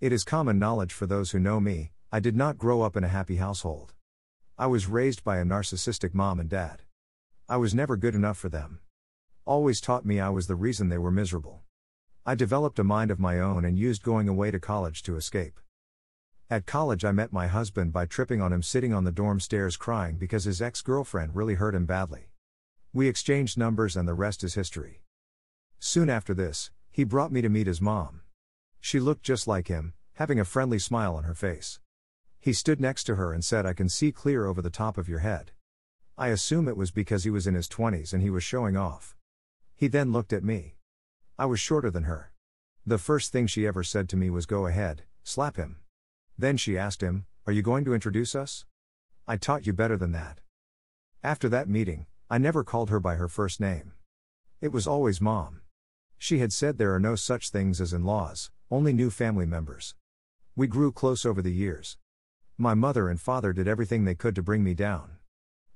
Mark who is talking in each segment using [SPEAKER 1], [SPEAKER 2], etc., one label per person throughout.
[SPEAKER 1] It is common knowledge for those who know me, I did not grow up in a happy household. I was raised by a narcissistic mom and dad. I was never good enough for them. Always taught me I was the reason they were miserable. I developed a mind of my own and used going away to college to escape. At college, I met my husband by tripping on him sitting on the dorm stairs crying because his ex girlfriend really hurt him badly. We exchanged numbers, and the rest is history. Soon after this, he brought me to meet his mom. She looked just like him, having a friendly smile on her face. He stood next to her and said, I can see clear over the top of your head. I assume it was because he was in his 20s and he was showing off. He then looked at me. I was shorter than her. The first thing she ever said to me was, Go ahead, slap him. Then she asked him, Are you going to introduce us? I taught you better than that. After that meeting, I never called her by her first name. It was always mom. She had said there are no such things as in laws, only new family members. We grew close over the years. My mother and father did everything they could to bring me down.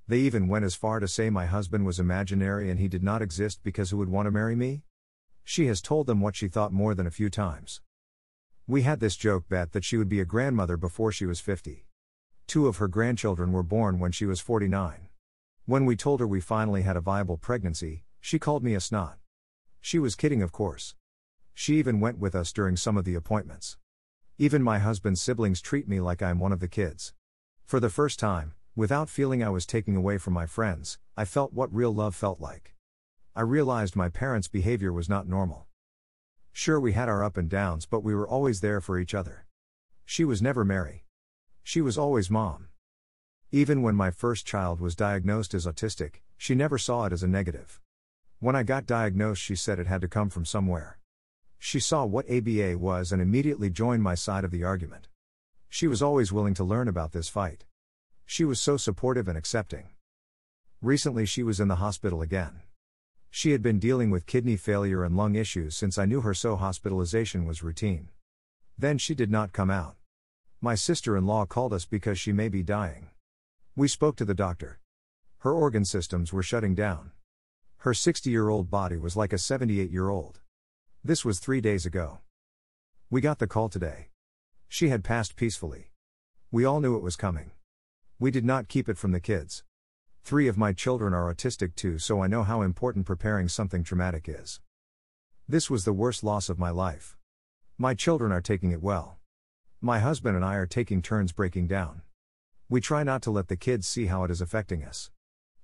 [SPEAKER 1] They even went as far to say my husband was imaginary and he did not exist because who would want to marry me? She has told them what she thought more than a few times. We had this joke bet that she would be a grandmother before she was 50. Two of her grandchildren were born when she was 49. When we told her we finally had a viable pregnancy, she called me a snot. She was kidding, of course. She even went with us during some of the appointments. Even my husband's siblings treat me like I'm one of the kids. For the first time, without feeling I was taking away from my friends, I felt what real love felt like. I realized my parents' behavior was not normal. Sure, we had our up and downs, but we were always there for each other. She was never Mary. She was always mom. Even when my first child was diagnosed as autistic, she never saw it as a negative. When I got diagnosed, she said it had to come from somewhere. She saw what ABA was and immediately joined my side of the argument. She was always willing to learn about this fight. She was so supportive and accepting. Recently, she was in the hospital again. She had been dealing with kidney failure and lung issues since I knew her, so hospitalization was routine. Then she did not come out. My sister in law called us because she may be dying. We spoke to the doctor. Her organ systems were shutting down. Her 60 year old body was like a 78 year old. This was three days ago. We got the call today. She had passed peacefully. We all knew it was coming. We did not keep it from the kids. Three of my children are autistic too, so I know how important preparing something traumatic is. This was the worst loss of my life. My children are taking it well. My husband and I are taking turns breaking down. We try not to let the kids see how it is affecting us.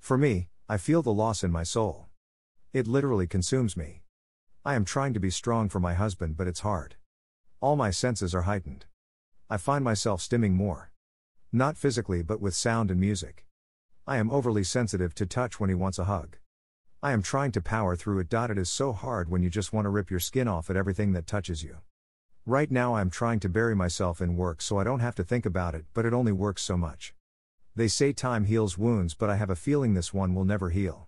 [SPEAKER 1] For me, I feel the loss in my soul. It literally consumes me. I am trying to be strong for my husband, but it's hard. All my senses are heightened. I find myself stimming more. Not physically, but with sound and music. I am overly sensitive to touch when he wants a hug. I am trying to power through it. It is so hard when you just want to rip your skin off at everything that touches you. Right now, I'm trying to bury myself in work so I don't have to think about it, but it only works so much. They say time heals wounds, but I have a feeling this one will never heal.